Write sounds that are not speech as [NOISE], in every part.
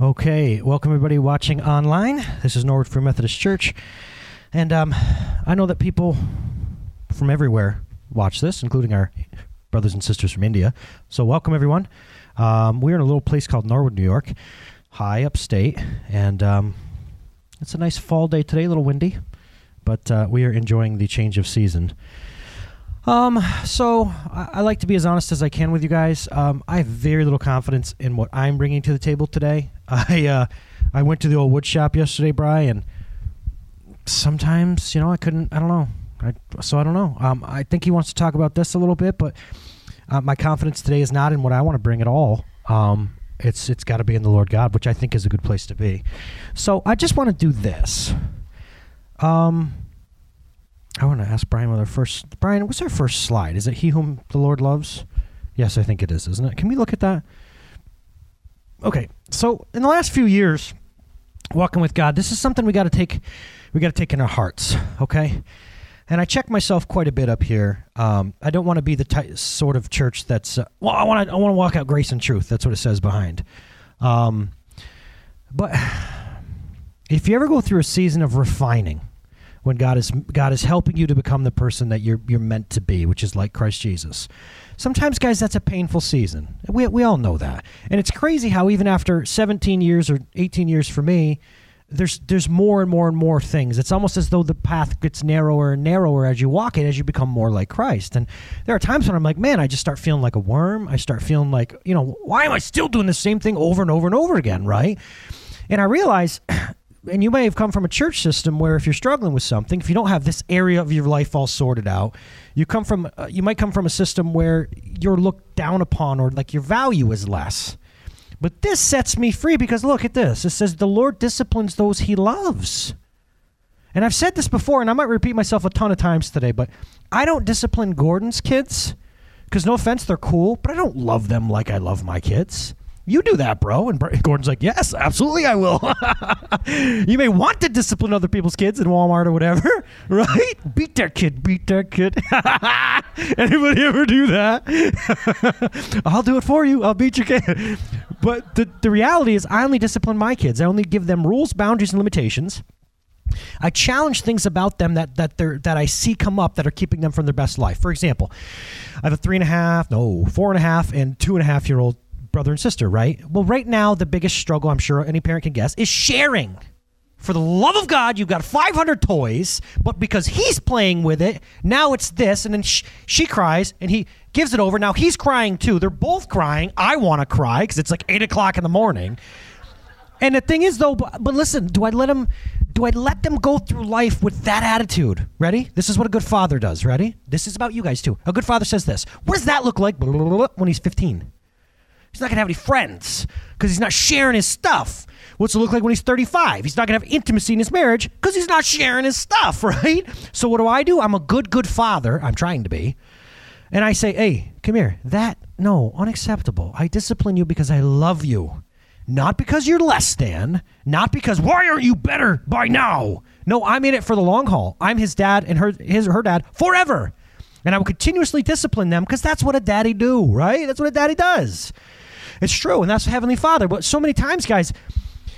Okay, welcome everybody watching online. This is Norwood Free Methodist Church, and um, I know that people from everywhere watch this, including our brothers and sisters from India. So, welcome everyone. Um, we're in a little place called Norwood, New York, high upstate, and um, it's a nice fall day today, a little windy, but uh, we are enjoying the change of season. Um, so I, I like to be as honest as I can with you guys. Um, I have very little confidence in what I'm bringing to the table today. [LAUGHS] I uh, I went to the old wood shop yesterday, Brian. Sometimes, you know, I couldn't. I don't know. I, so I don't know. Um, I think he wants to talk about this a little bit, but uh, my confidence today is not in what I want to bring at all. Um, it's it's got to be in the Lord God, which I think is a good place to be. So I just want to do this. Um, I want to ask Brian what our first Brian, what's our first slide? Is it He whom the Lord loves? Yes, I think it is, isn't it? Can we look at that? Okay, so in the last few years, walking with God, this is something we got to take. We got to take in our hearts. Okay, and I check myself quite a bit up here. Um, I don't want to be the ty- sort of church that's uh, well. I want to. I want to walk out grace and truth. That's what it says behind. Um, but [SIGHS] if you ever go through a season of refining, when God is God is helping you to become the person that you're you're meant to be, which is like Christ Jesus. Sometimes, guys, that's a painful season. We we all know that, and it's crazy how even after 17 years or 18 years for me, there's there's more and more and more things. It's almost as though the path gets narrower and narrower as you walk it, as you become more like Christ. And there are times when I'm like, man, I just start feeling like a worm. I start feeling like, you know, why am I still doing the same thing over and over and over again, right? And I realize [CLEARS THROAT] and you may have come from a church system where if you're struggling with something, if you don't have this area of your life all sorted out, you come from uh, you might come from a system where you're looked down upon or like your value is less. But this sets me free because look at this. It says the Lord disciplines those he loves. And I've said this before and I might repeat myself a ton of times today, but I don't discipline Gordon's kids because no offense, they're cool, but I don't love them like I love my kids. You do that, bro. And Gordon's like, yes, absolutely, I will. [LAUGHS] you may want to discipline other people's kids in Walmart or whatever, [LAUGHS] right? Beat that kid, beat that kid. [LAUGHS] Anybody ever do that? I'll do it for you. I'll beat your kid. But the, the reality is, I only discipline my kids. I only give them rules, boundaries, and limitations. I challenge things about them that that they that I see come up that are keeping them from their best life. For example, I have a three and a half, no, four and a half, and two and a half year old brother and sister, right? Well, right now, the biggest struggle I'm sure any parent can guess is sharing. For the love of God, you've got 500 toys, but because he's playing with it, now it's this, and then sh- she cries, and he gives it over. Now he's crying too. They're both crying. I want to cry because it's like 8 o'clock in the morning. And the thing is, though, but, but listen, do I let them? Do I let them go through life with that attitude? Ready? This is what a good father does. Ready? This is about you guys too. A good father says this. What does that look like when he's 15? He's not going to have any friends because he's not sharing his stuff. What's it look like when he's 35? He's not going to have intimacy in his marriage because he's not sharing his stuff, [LAUGHS] right? So what do I do? I'm a good, good father. I'm trying to be. And I say, hey, come here. That, no, unacceptable. I discipline you because I love you. Not because you're less than, not because why aren't you better by now? No, I'm in it for the long haul. I'm his dad and her his her dad forever. And I will continuously discipline them because that's what a daddy do, right? That's what a daddy does. It's true, and that's Heavenly Father. But so many times, guys,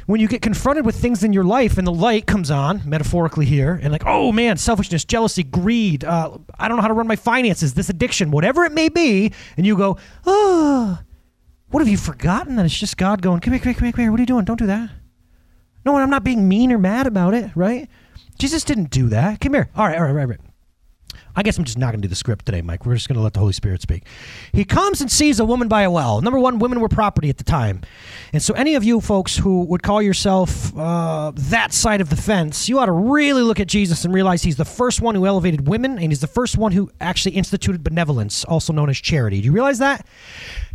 when you get confronted with things in your life and the light comes on, metaphorically here, and like, oh man, selfishness, jealousy, greed, uh, I don't know how to run my finances, this addiction, whatever it may be, and you go, oh, what have you forgotten that it's just God going, come here, come here, come here, come here, what are you doing? Don't do that. No, I'm not being mean or mad about it, right? Jesus didn't do that. Come here. All right, all right, all right, all right. I guess I'm just not going to do the script today, Mike. We're just going to let the Holy Spirit speak. He comes and sees a woman by a well. Number one, women were property at the time. And so, any of you folks who would call yourself uh, that side of the fence, you ought to really look at Jesus and realize he's the first one who elevated women, and he's the first one who actually instituted benevolence, also known as charity. Do you realize that?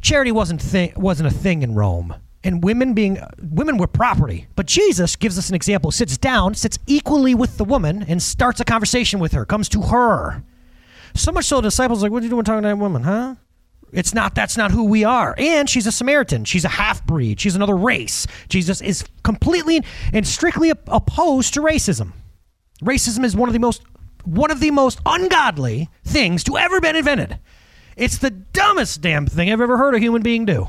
Charity wasn't, thi- wasn't a thing in Rome and women being women were property. But Jesus gives us an example, sits down, sits equally with the woman and starts a conversation with her, comes to her. So much so the disciples like, what are you doing talking to that woman, huh? It's not that's not who we are. And she's a Samaritan. She's a half breed. She's another race. Jesus is completely and strictly opposed to racism. Racism is one of the most one of the most ungodly things to ever been invented. It's the dumbest damn thing I've ever heard a human being do.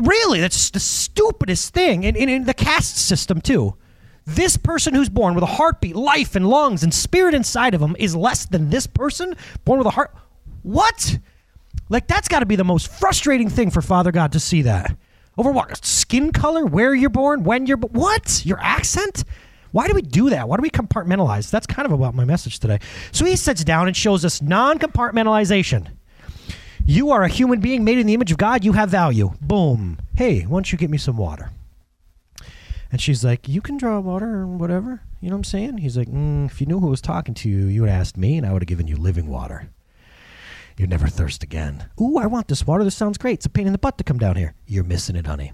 Really, that's the stupidest thing. And in the caste system, too. This person who's born with a heartbeat, life, and lungs and spirit inside of him is less than this person born with a heart. What? Like, that's got to be the most frustrating thing for Father God to see that. Over what? Skin color? Where you're born? When you're? What? Your accent? Why do we do that? Why do we compartmentalize? That's kind of about my message today. So he sits down and shows us non compartmentalization. You are a human being made in the image of God. You have value. Boom. Hey, why don't you get me some water? And she's like, You can draw water or whatever. You know what I'm saying? He's like, mm, If you knew who was talking to you, you would have asked me, and I would have given you living water. You'd never thirst again. Ooh, I want this water. This sounds great. It's a pain in the butt to come down here. You're missing it, honey.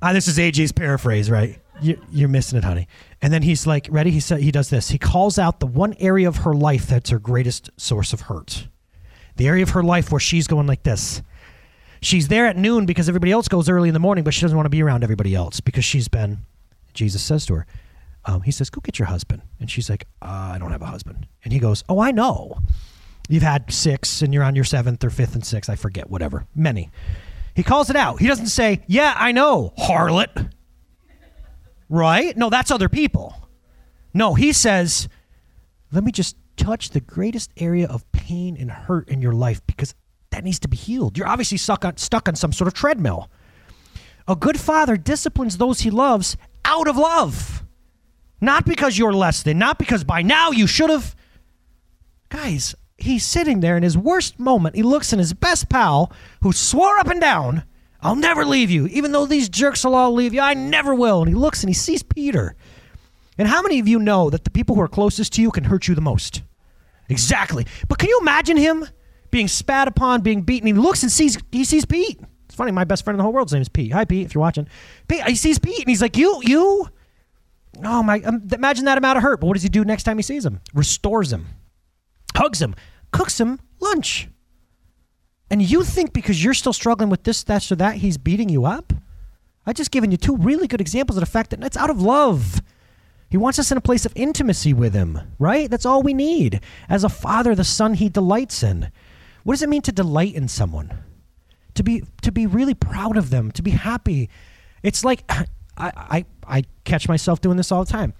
Ah, this is AJ's paraphrase, right? You're, you're missing it, honey. And then he's like, ready? He said he does this. He calls out the one area of her life that's her greatest source of hurt. The area of her life where she's going like this. She's there at noon because everybody else goes early in the morning, but she doesn't want to be around everybody else because she's been. Jesus says to her, um, he says, "Go get your husband," and she's like, uh, "I don't have a husband." And he goes, "Oh, I know. You've had six, and you're on your seventh or fifth and sixth. I forget, whatever, many." He calls it out. He doesn't say, "Yeah, I know, harlot." Right? No, that's other people. No, he says, let me just touch the greatest area of pain and hurt in your life because that needs to be healed. You're obviously stuck on, stuck on some sort of treadmill. A good father disciplines those he loves out of love. Not because you're less than, not because by now you should have. Guys, he's sitting there in his worst moment. He looks in his best pal, who swore up and down I'll never leave you. Even though these jerks will all leave you, I never will. And he looks and he sees Peter. And how many of you know that the people who are closest to you can hurt you the most? Exactly. But can you imagine him being spat upon, being beaten? He looks and sees he sees Pete. It's funny, my best friend in the whole world's name is Pete. Hi, Pete, if you're watching. Pete, he sees Pete and he's like, You, you? Oh my um, imagine that amount of hurt. But what does he do next time he sees him? Restores him, hugs him, cooks him lunch. And you think because you're still struggling with this, that, or that, he's beating you up? I just given you two really good examples of the fact that it's out of love. He wants us in a place of intimacy with him, right? That's all we need. As a father, the son he delights in. What does it mean to delight in someone? To be to be really proud of them, to be happy. It's like I, I I catch myself doing this all the time.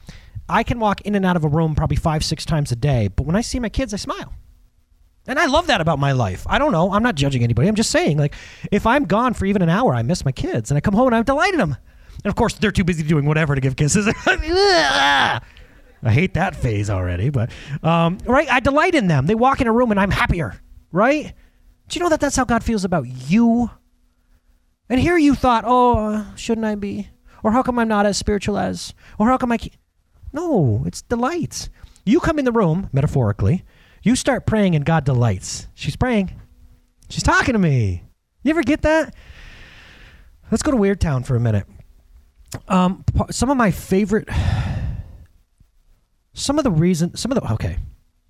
I can walk in and out of a room probably five, six times a day, but when I see my kids, I smile. And I love that about my life. I don't know. I'm not judging anybody. I'm just saying, like, if I'm gone for even an hour, I miss my kids, and I come home and I'm delighted them. And of course, they're too busy doing whatever to give kisses. [LAUGHS] I hate that phase already, but um, right, I delight in them. They walk in a room and I'm happier. Right? Do you know that that's how God feels about you? And here you thought, oh, shouldn't I be? Or how come I'm not as spiritual as? Or how come I? Can't? No, it's delight. You come in the room metaphorically you start praying and God delights. She's praying. She's talking to me. You ever get that? Let's go to Weird Town for a minute. Um, some of my favorite, [SIGHS] some of the reason, some of the okay,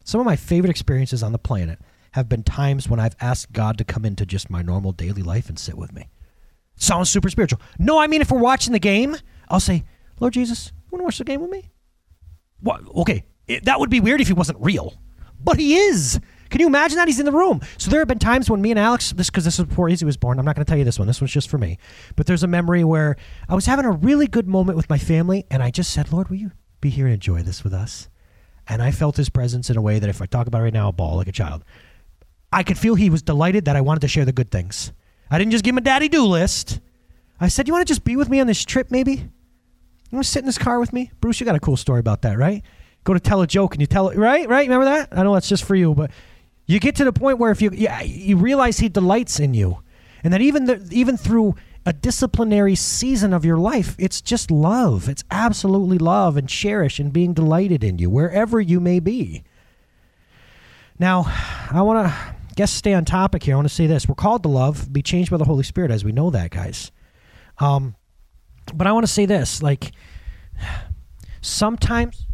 some of my favorite experiences on the planet have been times when I've asked God to come into just my normal daily life and sit with me. Sounds super spiritual. No, I mean if we're watching the game, I'll say, Lord Jesus, you want to watch the game with me? What? Okay, it, that would be weird if he wasn't real but he is. Can you imagine that? He's in the room. So there have been times when me and Alex, this because this was before Izzy was born. I'm not going to tell you this one. This one's just for me. But there's a memory where I was having a really good moment with my family, and I just said, "Lord, will you be here and enjoy this with us?" And I felt His presence in a way that if I talk about it right now, I'll bawl like a child. I could feel He was delighted that I wanted to share the good things. I didn't just give him a daddy do list. I said, "You want to just be with me on this trip, maybe? You want to sit in this car with me, Bruce? You got a cool story about that, right?" go to tell a joke and you tell it right, right. Remember that? I know that's just for you, but you get to the point where if you you, you realize he delights in you, and that even the, even through a disciplinary season of your life, it's just love. It's absolutely love and cherish and being delighted in you wherever you may be. Now, I want to guess stay on topic here. I want to say this: we're called to love, be changed by the Holy Spirit, as we know that, guys. Um, but I want to say this: like sometimes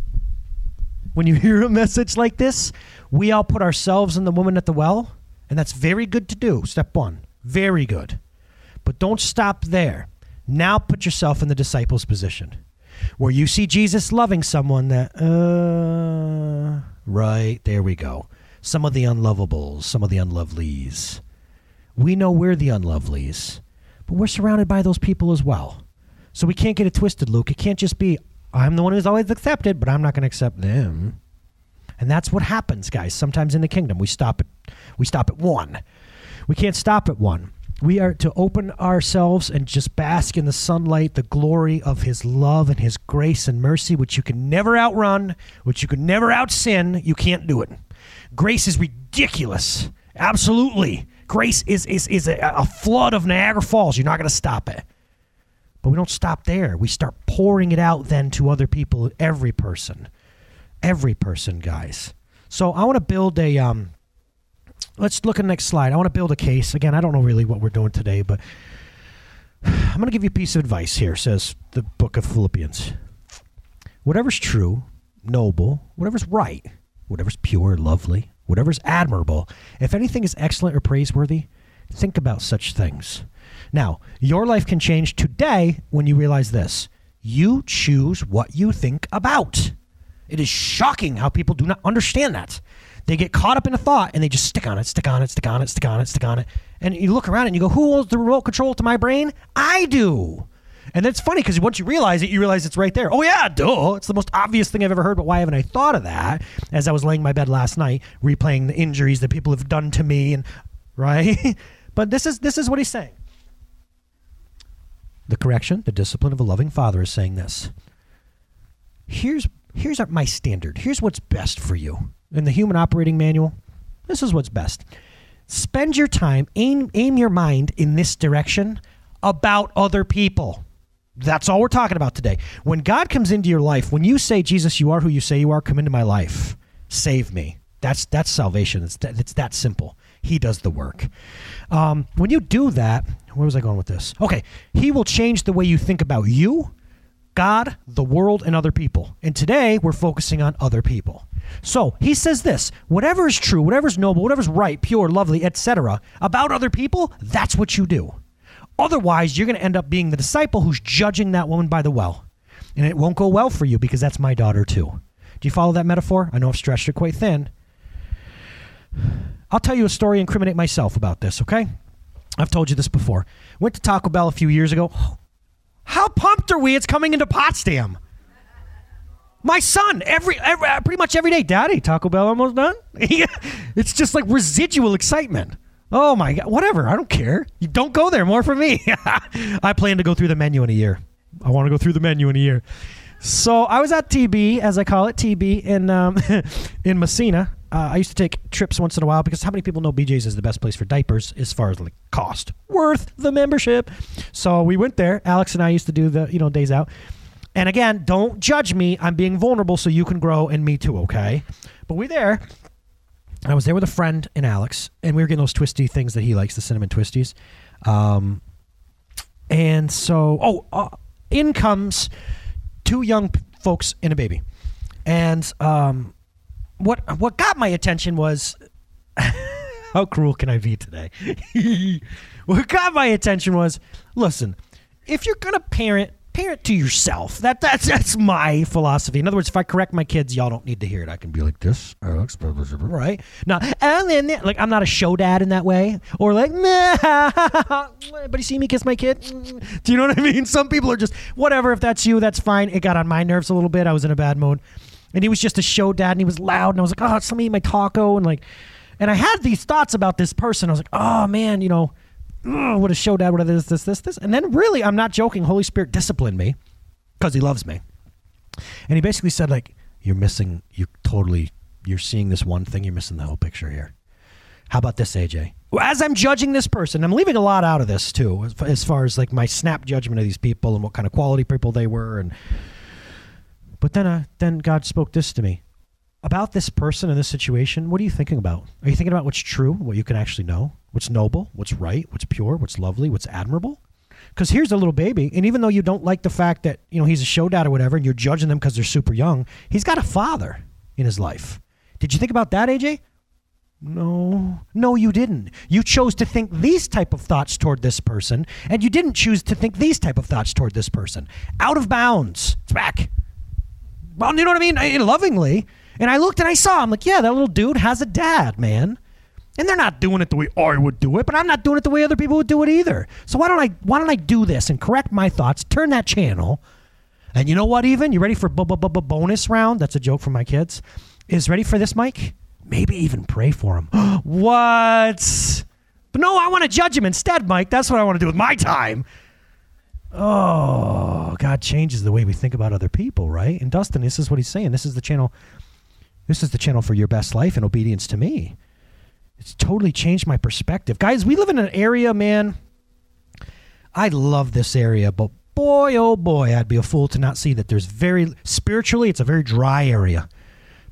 when you [LAUGHS] hear a message like this, we all put ourselves in the woman at the well, and that's very good to do. Step one, very good. But don't stop there. Now put yourself in the disciples' position where you see Jesus loving someone that, uh, right, there we go. Some of the unlovables, some of the unlovelies. We know we're the unlovelies, but we're surrounded by those people as well. So we can't get it twisted, Luke. It can't just be, I'm the one who's always accepted, but I'm not going to accept them. And that's what happens, guys. Sometimes in the kingdom, we stop at we stop at one. We can't stop at one. We are to open ourselves and just bask in the sunlight, the glory of His love and His grace and mercy, which you can never outrun, which you can never outsin. You can't do it. Grace is ridiculous. Absolutely. Grace is, is, is a, a flood of Niagara Falls. You're not going to stop it. But we don't stop there. We start pouring it out then to other people, every person. Every person, guys. So I want to build a um, let's look at the next slide. I want to build a case. Again, I don't know really what we're doing today, but [SIGHS] I'm going to give you a piece of advice here, says the book of Philippians. Whatever's true, noble, whatever's right, whatever's pure, lovely, whatever's admirable, if anything is excellent or praiseworthy, think about such things. Now, your life can change today when you realize this. You choose what you think about. It is shocking how people do not understand that. They get caught up in a thought and they just stick on it, stick on it, stick on it, stick on it, stick on it. And you look around and you go, who holds the remote control to my brain? I do. And it's funny because once you realize it, you realize it's right there. Oh, yeah, duh. It's the most obvious thing I've ever heard, but why haven't I thought of that as I was laying in my bed last night, replaying the injuries that people have done to me and [LAUGHS] right? but this is this is what he's saying. The correction, the discipline of a loving father is saying this. Here's here's my standard. Here's what's best for you in the human operating manual, this is what's best. Spend your time, aim, aim your mind in this direction about other people. That's all we're talking about today. When God comes into your life, when you say, Jesus, you are who you say you are, come into my life, save me. That's, that's salvation. It's, that, it's that simple. He does the work. Um, when you do that, where was I going with this? Okay, He will change the way you think about you, God, the world, and other people. And today, we're focusing on other people. So he says this whatever is true, whatever is noble, whatever is right, pure, lovely, etc., about other people, that's what you do. Otherwise, you're going to end up being the disciple who's judging that woman by the well. And it won't go well for you because that's my daughter too. Do you follow that metaphor? I know I've stretched it quite thin. I'll tell you a story, incriminate myself about this, okay? I've told you this before. Went to Taco Bell a few years ago. How pumped are we? It's coming into Potsdam. My son, every, every pretty much every day, Daddy, Taco Bell almost done. [LAUGHS] it's just like residual excitement. Oh my god, whatever. I don't care. You don't go there. More for me. [LAUGHS] I plan to go through the menu in a year. I want to go through the menu in a year. So I was at TB, as I call it, TB in um, [LAUGHS] in Massena. Uh, I used to take trips once in a while because how many people know BJ's is the best place for diapers as far as like cost worth the membership? So we went there. Alex and I used to do the you know days out. And again, don't judge me. I'm being vulnerable so you can grow and me too, okay? But we're there. I was there with a friend and Alex, and we were getting those twisty things that he likes, the cinnamon twisties. Um, and so, oh, uh, in comes two young folks and a baby. And um, what what got my attention was [LAUGHS] how cruel can I be today? [LAUGHS] what got my attention was listen, if you're gonna parent parent to yourself. That that's that's my philosophy. In other words, if I correct my kids, y'all don't need to hear it. I can be like this, Alex, right? Now, and then like I'm not a show dad in that way, or like, [LAUGHS] but you see me kiss my kid. Do you know what I mean? Some people are just whatever. If that's you, that's fine. It got on my nerves a little bit. I was in a bad mood, and he was just a show dad, and he was loud, and I was like, oh, somebody eat my taco, and like, and I had these thoughts about this person. I was like, oh man, you know what a show dad, what is this, this, this. And then really, I'm not joking, Holy Spirit disciplined me because he loves me. And he basically said, like, you're missing, you totally, you're seeing this one thing, you're missing the whole picture here. How about this, AJ? As I'm judging this person, I'm leaving a lot out of this too, as far as like my snap judgment of these people and what kind of quality people they were. And but then, uh, then God spoke this to me about this person in this situation. What are you thinking about? Are you thinking about what's true, what you can actually know? What's noble, what's right, what's pure, what's lovely, what's admirable. Because here's a little baby, and even though you don't like the fact that you know he's a show dad or whatever, and you're judging them because they're super young, he's got a father in his life. Did you think about that, AJ? No, no, you didn't. You chose to think these type of thoughts toward this person, and you didn't choose to think these type of thoughts toward this person. Out of bounds. It's back. Well, you know what I mean? I, lovingly. And I looked and I saw. I'm like, yeah, that little dude has a dad, man. And they're not doing it the way I would do it, but I'm not doing it the way other people would do it either. So why don't I why don't I do this and correct my thoughts, turn that channel, and you know what? Even you ready for bu- bu- bu- bonus round? That's a joke for my kids. Is ready for this, Mike? Maybe even pray for him. [GASPS] what? But no, I want to judge him instead, Mike. That's what I want to do with my time. Oh, God changes the way we think about other people, right? And Dustin, this is what he's saying. This is the channel. This is the channel for your best life and obedience to me. It's totally changed my perspective. Guys, we live in an area, man. I love this area, but boy, oh boy, I'd be a fool to not see that there's very, spiritually, it's a very dry area.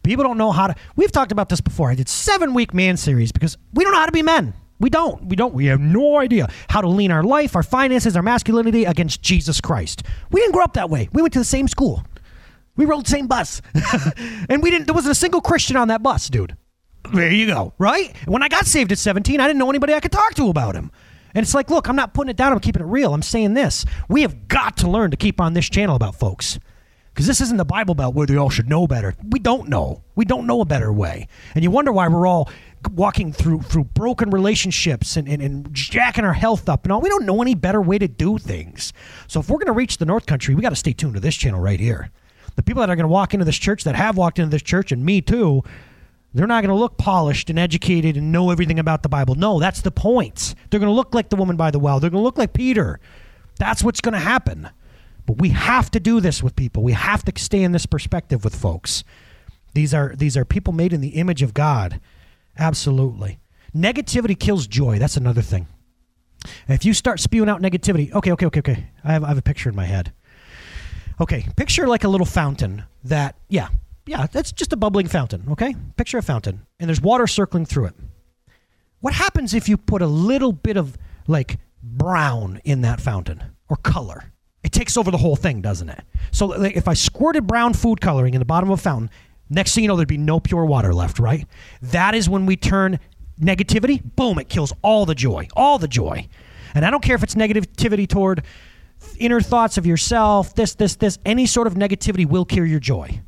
People don't know how to. We've talked about this before. I did seven week man series because we don't know how to be men. We don't. We don't. We have no idea how to lean our life, our finances, our masculinity against Jesus Christ. We didn't grow up that way. We went to the same school. We rode the same bus. [LAUGHS] and we didn't there wasn't a single Christian on that bus, dude. There you go. Right? When I got saved at 17, I didn't know anybody I could talk to about him. And it's like, look, I'm not putting it down, I'm keeping it real. I'm saying this. We have got to learn to keep on this channel about folks. Because this isn't the Bible Belt where they all should know better. We don't know. We don't know a better way. And you wonder why we're all walking through through broken relationships and, and, and jacking our health up and all. We don't know any better way to do things. So if we're going to reach the North Country, we got to stay tuned to this channel right here. The people that are going to walk into this church that have walked into this church, and me too, they're not going to look polished and educated and know everything about the Bible. No, that's the point. They're going to look like the woman by the well. They're going to look like Peter. That's what's going to happen. But we have to do this with people. We have to stay in this perspective with folks. These are these are people made in the image of God. Absolutely. Negativity kills joy. That's another thing. If you start spewing out negativity, okay, okay, okay, okay. I have, I have a picture in my head. Okay, picture like a little fountain that, yeah, yeah, that's just a bubbling fountain, okay? Picture a fountain, and there's water circling through it. What happens if you put a little bit of like brown in that fountain or color? It takes over the whole thing, doesn't it? So like, if I squirted brown food coloring in the bottom of a fountain, next thing you know, there'd be no pure water left, right? That is when we turn negativity, boom, it kills all the joy, all the joy. And I don't care if it's negativity toward inner thoughts of yourself, this, this, this, any sort of negativity will kill your joy.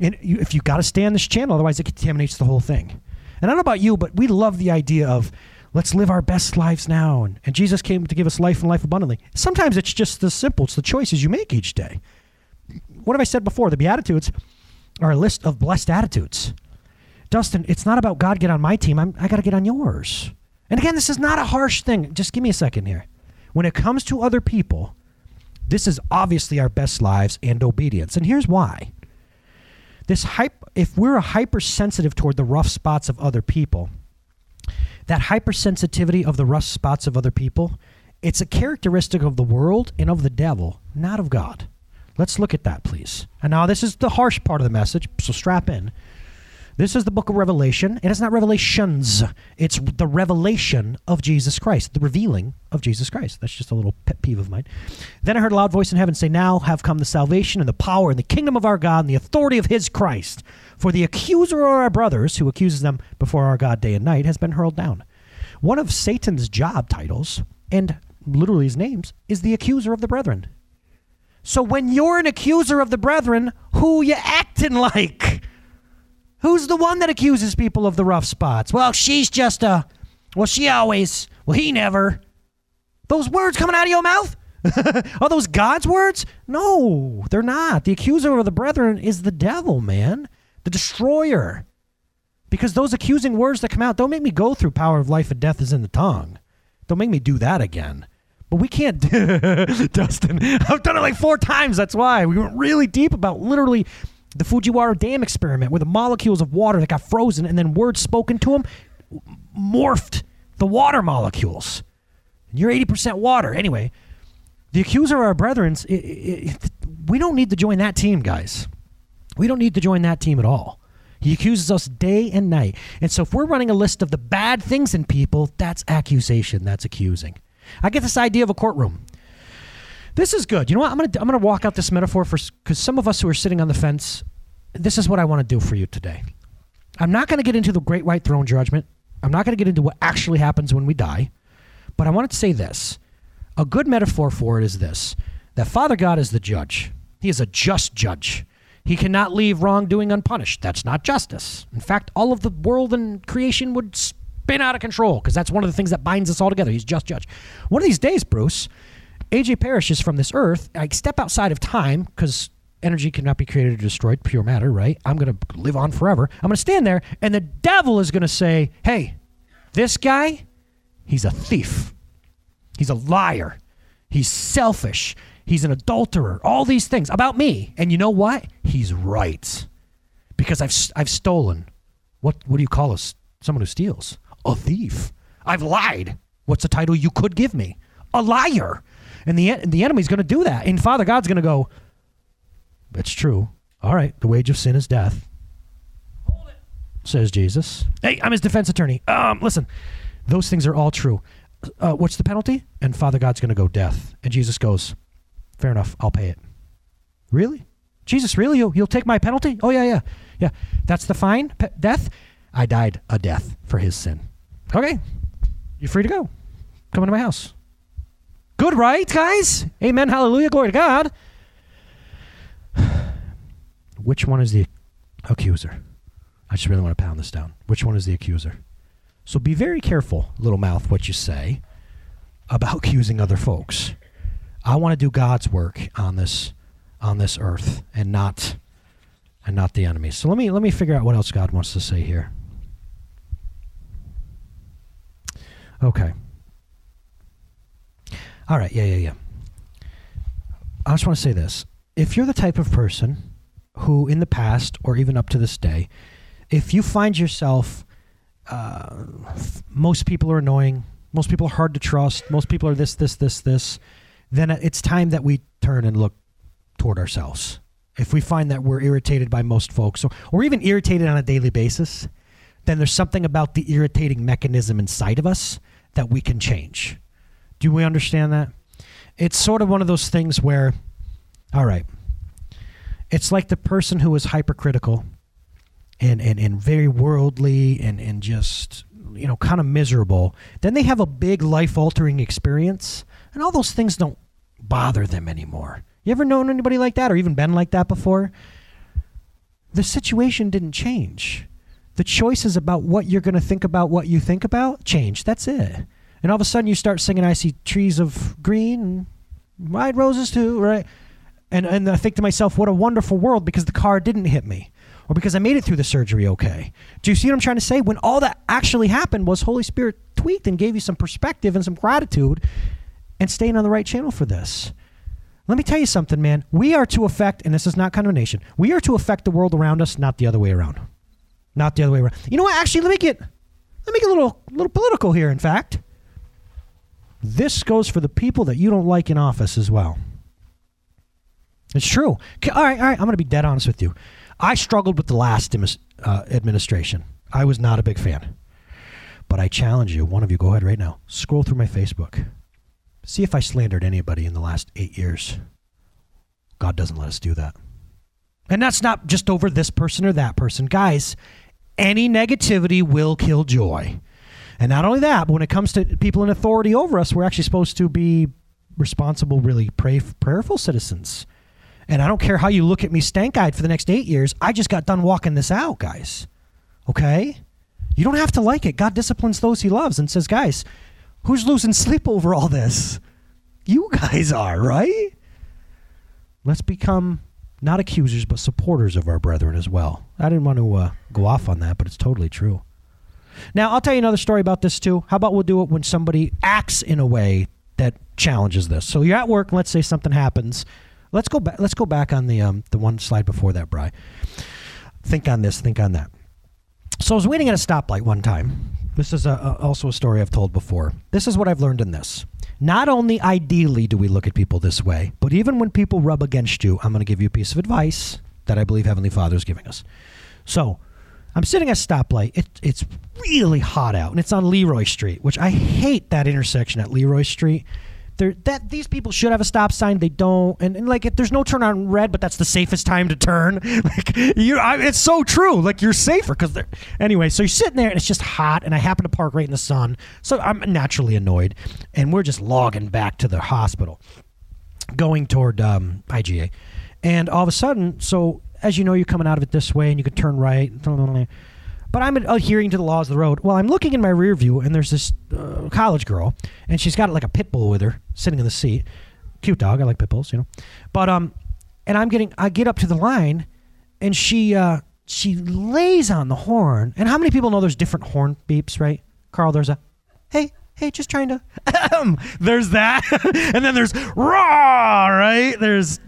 And you, if you got to stay on this channel, otherwise it contaminates the whole thing. And I don't know about you, but we love the idea of let's live our best lives now. And, and Jesus came to give us life and life abundantly. Sometimes it's just this simple. It's the choices you make each day. What have I said before? The Beatitudes are a list of blessed attitudes. Dustin, it's not about God get on my team. I'm, I got to get on yours. And again, this is not a harsh thing. Just give me a second here. When it comes to other people, this is obviously our best lives and obedience. And here's why. This hype if we're hypersensitive toward the rough spots of other people, that hypersensitivity of the rough spots of other people, it's a characteristic of the world and of the devil, not of God. Let's look at that, please. And now this is the harsh part of the message, so strap in. This is the book of Revelation. It is not revelations. It's the revelation of Jesus Christ, the revealing of Jesus Christ. That's just a little pet peeve of mine. Then I heard a loud voice in heaven say, Now have come the salvation and the power and the kingdom of our God and the authority of his Christ. For the accuser of our brothers, who accuses them before our God day and night, has been hurled down. One of Satan's job titles, and literally his names, is the accuser of the brethren. So when you're an accuser of the brethren, who you acting like? Who's the one that accuses people of the rough spots? Well, she's just a. Well, she always. Well, he never. Those words coming out of your mouth? [LAUGHS] Are those God's words? No, they're not. The accuser of the brethren is the devil, man, the destroyer. Because those accusing words that come out don't make me go through power of life and death is in the tongue. Don't make me do that again. But we can't, [LAUGHS] Dustin. I've done it like four times. That's why we went really deep about literally the Fujiwara Dam experiment, where the molecules of water that got frozen and then words spoken to them morphed the water molecules. And you're 80% water. Anyway, the accuser of our brethren, we don't need to join that team, guys. We don't need to join that team at all. He accuses us day and night. And so if we're running a list of the bad things in people, that's accusation, that's accusing. I get this idea of a courtroom. This is good. You know what? I'm gonna I'm gonna walk out this metaphor for because some of us who are sitting on the fence, this is what I want to do for you today. I'm not going to get into the great white throne judgment. I'm not going to get into what actually happens when we die, but I wanted to say this. A good metaphor for it is this: that Father God is the judge. He is a just judge. He cannot leave wrongdoing unpunished. That's not justice. In fact, all of the world and creation would spin out of control because that's one of the things that binds us all together. He's just judge. One of these days, Bruce, AJ perishes from this earth. I step outside of time because energy cannot be created or destroyed, pure matter, right? I'm going to live on forever. I'm going to stand there, and the devil is going to say, hey, this guy, he's a thief. He's a liar. He's selfish. He's an adulterer. All these things about me. And you know what? He's right. Because I've, I've stolen. What, what do you call us? Someone who steals. A thief. I've lied. What's a title you could give me? A liar. And the, the enemy's going to do that. And Father God's going to go, it's true. All right, the wage of sin is death. Says Jesus. Hey, I'm his defense attorney. Um, listen, those things are all true. Uh, what's the penalty? And Father God's going to go death. And Jesus goes, fair enough, I'll pay it. Really? Jesus, really? You'll, you'll take my penalty? Oh, yeah, yeah. Yeah. That's the fine? Pe- death? I died a death for his sin. Okay. You're free to go. Come into my house. Good, right, guys? Amen. Hallelujah. Glory to God. Which one is the accuser? I just really want to pound this down. Which one is the accuser? So be very careful, little mouth, what you say about [LAUGHS] accusing other folks. I want to do God's work on this on this earth and not and not the enemy. So let me let me figure out what else God wants to say here. Okay. All right, yeah, yeah, yeah. I just want to say this. If you're the type of person who, in the past or even up to this day, if you find yourself, uh, most people are annoying, most people are hard to trust, most people are this, this, this, this, then it's time that we turn and look toward ourselves. If we find that we're irritated by most folks, or, or even irritated on a daily basis, then there's something about the irritating mechanism inside of us that we can change. Do we understand that? It's sort of one of those things where, all right, it's like the person who is hypercritical and, and, and very worldly and, and just, you know, kind of miserable. Then they have a big life altering experience, and all those things don't bother them anymore. You ever known anybody like that or even been like that before? The situation didn't change. The choices about what you're going to think about what you think about change. That's it. And all of a sudden you start singing I see trees of green and white roses too, right? And and I think to myself, what a wonderful world because the car didn't hit me. Or because I made it through the surgery okay. Do you see what I'm trying to say? When all that actually happened was Holy Spirit tweaked and gave you some perspective and some gratitude and staying on the right channel for this. Let me tell you something, man. We are to affect, and this is not condemnation, we are to affect the world around us, not the other way around. Not the other way around. You know what? Actually, let me get let me get a little little political here, in fact. This goes for the people that you don't like in office as well. It's true. All right, all right. I'm going to be dead honest with you. I struggled with the last uh, administration. I was not a big fan. But I challenge you, one of you, go ahead right now. Scroll through my Facebook. See if I slandered anybody in the last eight years. God doesn't let us do that. And that's not just over this person or that person. Guys, any negativity will kill joy. And not only that, but when it comes to people in authority over us, we're actually supposed to be responsible, really pray, prayerful citizens. And I don't care how you look at me stank eyed for the next eight years. I just got done walking this out, guys. Okay? You don't have to like it. God disciplines those he loves and says, guys, who's losing sleep over all this? You guys are, right? Let's become not accusers, but supporters of our brethren as well. I didn't want to uh, go off on that, but it's totally true. Now, I'll tell you another story about this too. How about we'll do it when somebody acts in a way that challenges this? So you're at work, and let's say something happens Let's go back. Let's go back on the um, the one slide before that, Bry. Think on this. Think on that. So I was waiting at a stoplight one time. This is a, a, also a story I've told before. This is what I've learned in this. Not only ideally do we look at people this way, but even when people rub against you, I'm going to give you a piece of advice that I believe Heavenly Father is giving us. So I'm sitting at a stoplight. It, it's really hot out, and it's on Leroy Street, which I hate that intersection at Leroy Street there that these people should have a stop sign. They don't, and, and like if there's no turn on red, but that's the safest time to turn. [LAUGHS] like you, I, it's so true. Like you're safer because they're anyway. So you're sitting there and it's just hot, and I happen to park right in the sun, so I'm naturally annoyed, and we're just logging back to the hospital, going toward um, IGA, and all of a sudden, so as you know, you're coming out of it this way, and you can turn right. but I'm adhering to the laws of the road. Well, I'm looking in my rear view, and there's this uh, college girl, and she's got like a pit bull with her sitting in the seat. Cute dog. I like pit bulls, you know. But um, and I'm getting I get up to the line, and she uh she lays on the horn. And how many people know there's different horn beeps, right? Carl, there's a hey hey, just trying to. [LAUGHS] there's that, [LAUGHS] and then there's raw, right? There's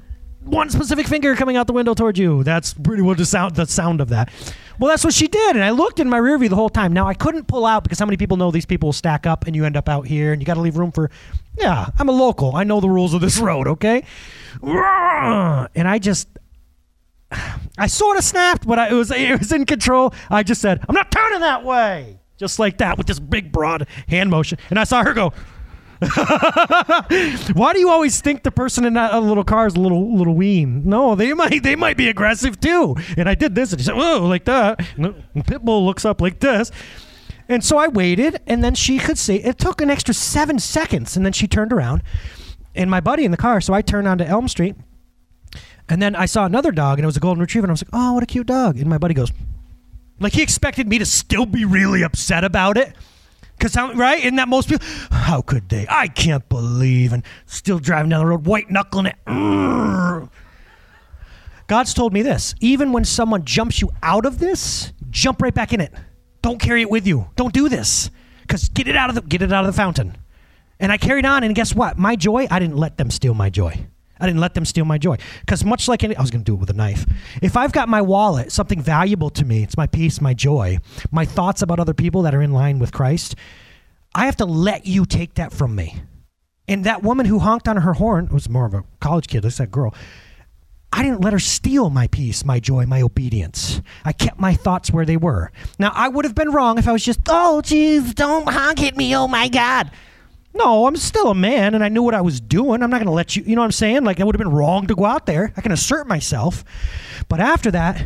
one specific finger coming out the window toward you. That's pretty much the sound the sound of that. Well, that's what she did, and I looked in my rear view the whole time. Now I couldn't pull out because how many people know these people stack up, and you end up out here, and you got to leave room for. Yeah, I'm a local. I know the rules of this [LAUGHS] road. Okay, and I just. [SIGHS] I sort of snapped, but I, it was it was in control. I just said, "I'm not turning that way," just like that, with this big broad hand motion, and I saw her go. [LAUGHS] Why do you always think the person in that uh, little car is a little little ween? No, they might they might be aggressive too. And I did this, and he said, "Whoa," like that. And Pitbull looks up like this. And so I waited, and then she could see. It took an extra seven seconds, and then she turned around, and my buddy in the car. So I turned onto Elm Street, and then I saw another dog, and it was a golden retriever, and I was like, "Oh, what a cute dog!" And my buddy goes, like he expected me to still be really upset about it. Because I'm right, isn't that most people? How could they? I can't believe and still driving down the road, white knuckling it. God's told me this: even when someone jumps you out of this, jump right back in it. Don't carry it with you. Don't do this, because get it out of the get it out of the fountain. And I carried on, and guess what? My joy, I didn't let them steal my joy. I didn't let them steal my joy. Because much like any, I was going to do it with a knife. If I've got my wallet, something valuable to me, it's my peace, my joy, my thoughts about other people that are in line with Christ, I have to let you take that from me. And that woman who honked on her horn was more of a college kid, This that girl. I didn't let her steal my peace, my joy, my obedience. I kept my thoughts where they were. Now, I would have been wrong if I was just, oh, jeez, don't honk at me, oh my God. No, I'm still a man and I knew what I was doing. I'm not going to let you, you know what I'm saying? Like, it would have been wrong to go out there. I can assert myself. But after that,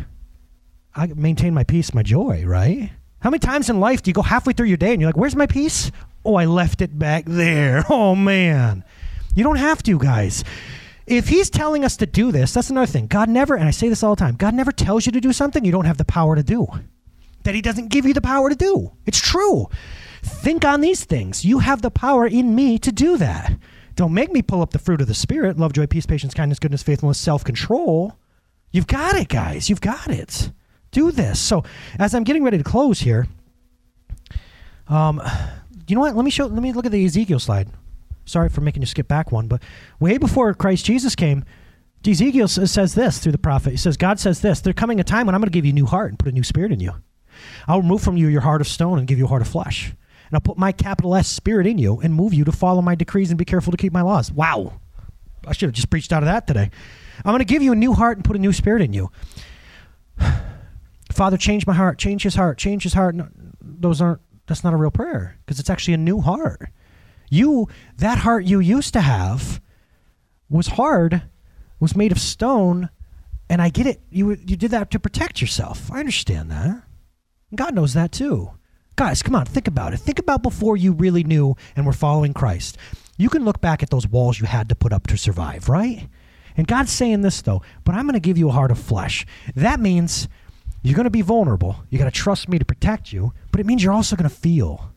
I maintain my peace, my joy, right? How many times in life do you go halfway through your day and you're like, where's my peace? Oh, I left it back there. [LAUGHS] Oh, man. You don't have to, guys. If he's telling us to do this, that's another thing. God never, and I say this all the time, God never tells you to do something you don't have the power to do. That he doesn't give you the power to do. It's true. Think on these things. You have the power in me to do that. Don't make me pull up the fruit of the Spirit love, joy, peace, patience, kindness, goodness, faithfulness, self control. You've got it, guys. You've got it. Do this. So, as I'm getting ready to close here, um, you know what? Let me show. Let me look at the Ezekiel slide. Sorry for making you skip back one, but way before Christ Jesus came, Ezekiel says this through the prophet. He says, God says this: There coming a time when I'm going to give you a new heart and put a new spirit in you. I'll remove from you your heart of stone and give you a heart of flesh and I'll put my capital S spirit in you and move you to follow my decrees and be careful to keep my laws. Wow. I should have just preached out of that today. I'm going to give you a new heart and put a new spirit in you. Father, change my heart, change his heart, change his heart. No, those aren't, that's not a real prayer because it's actually a new heart. You, that heart you used to have was hard, was made of stone, and I get it. You, you did that to protect yourself. I understand that. God knows that too. Guys, come on, think about it. Think about before you really knew and were following Christ. You can look back at those walls you had to put up to survive, right? And God's saying this though, but I'm going to give you a heart of flesh. That means you're going to be vulnerable. You got to trust me to protect you, but it means you're also going to feel.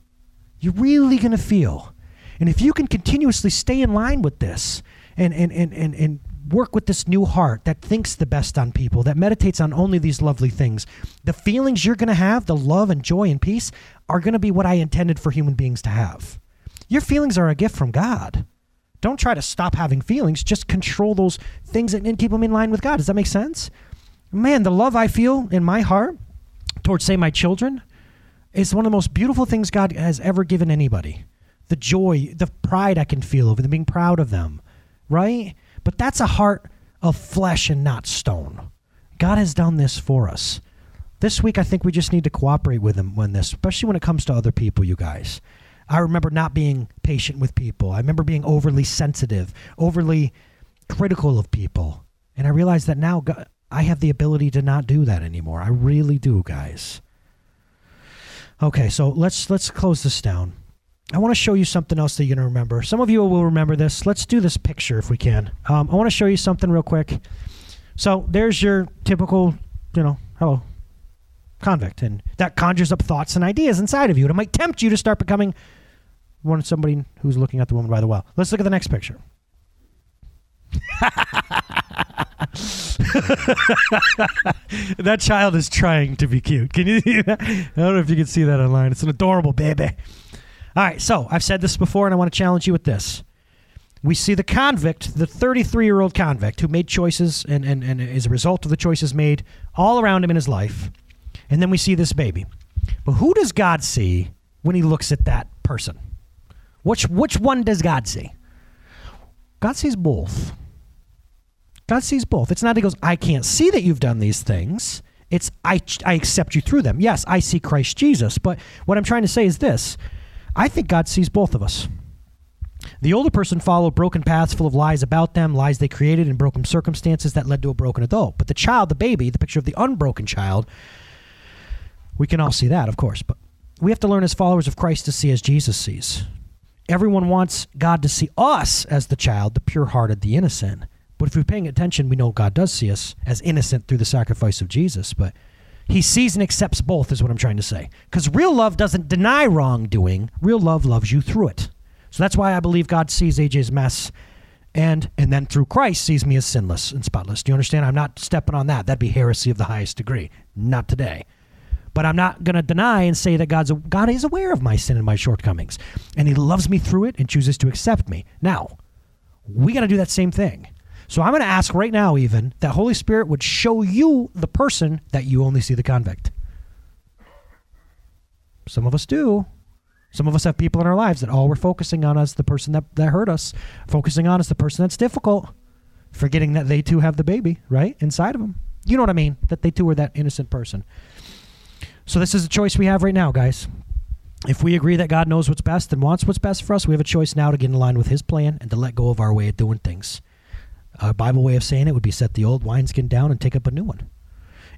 You're really going to feel. And if you can continuously stay in line with this and, and, and, and, and work with this new heart that thinks the best on people, that meditates on only these lovely things, the feelings you're going to have, the love and joy and peace, are going to be what I intended for human beings to have. Your feelings are a gift from God. Don't try to stop having feelings. Just control those things and keep them in line with God. Does that make sense? Man, the love I feel in my heart towards, say, my children is one of the most beautiful things God has ever given anybody. The joy, the pride I can feel over them, being proud of them, right? But that's a heart of flesh and not stone. God has done this for us. This week, I think we just need to cooperate with Him when this, especially when it comes to other people, you guys. I remember not being patient with people. I remember being overly sensitive, overly critical of people. And I realize that now God, I have the ability to not do that anymore. I really do, guys. Okay, so let's let's close this down. I want to show you something else that you're to remember. Some of you will remember this. Let's do this picture if we can. Um, I want to show you something real quick. So there's your typical, you know, hello. convict, and that conjures up thoughts and ideas inside of you, and it might tempt you to start becoming one somebody who's looking at the woman by the well. Let's look at the next picture. [LAUGHS] [LAUGHS] that child is trying to be cute. Can you see that? I don't know if you can see that online. It's an adorable baby. All right, so I've said this before, and I want to challenge you with this. We see the convict, the 33 year old convict who made choices and, and, and is a result of the choices made all around him in his life. And then we see this baby. But who does God see when he looks at that person? Which, which one does God see? God sees both. God sees both. It's not he goes, I can't see that you've done these things. It's I I accept you through them. Yes, I see Christ Jesus. But what I'm trying to say is this. I think God sees both of us. The older person followed broken paths full of lies about them, lies they created, and broken circumstances that led to a broken adult. But the child, the baby, the picture of the unbroken child, we can all see that, of course. But we have to learn as followers of Christ to see as Jesus sees. Everyone wants God to see us as the child, the pure hearted, the innocent. But if we're paying attention, we know God does see us as innocent through the sacrifice of Jesus. But he sees and accepts both, is what I'm trying to say. Because real love doesn't deny wrongdoing, real love loves you through it. So that's why I believe God sees AJ's mess and and then through Christ sees me as sinless and spotless. Do you understand? I'm not stepping on that. That'd be heresy of the highest degree. Not today. But I'm not going to deny and say that God's God is aware of my sin and my shortcomings, and He loves me through it and chooses to accept me. Now, we got to do that same thing. So I'm going to ask right now, even that Holy Spirit would show you the person that you only see the convict. Some of us do. Some of us have people in our lives that all we're focusing on is the person that, that hurt us, focusing on is the person that's difficult, forgetting that they too have the baby, right? Inside of them. You know what I mean? That they too are that innocent person. So this is a choice we have right now, guys. If we agree that God knows what's best and wants what's best for us, we have a choice now to get in line with His plan and to let go of our way of doing things. A Bible way of saying it would be set the old wineskin down and take up a new one.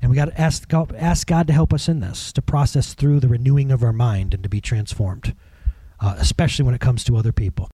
And we got to ask God, ask God to help us in this, to process through the renewing of our mind and to be transformed, uh, especially when it comes to other people.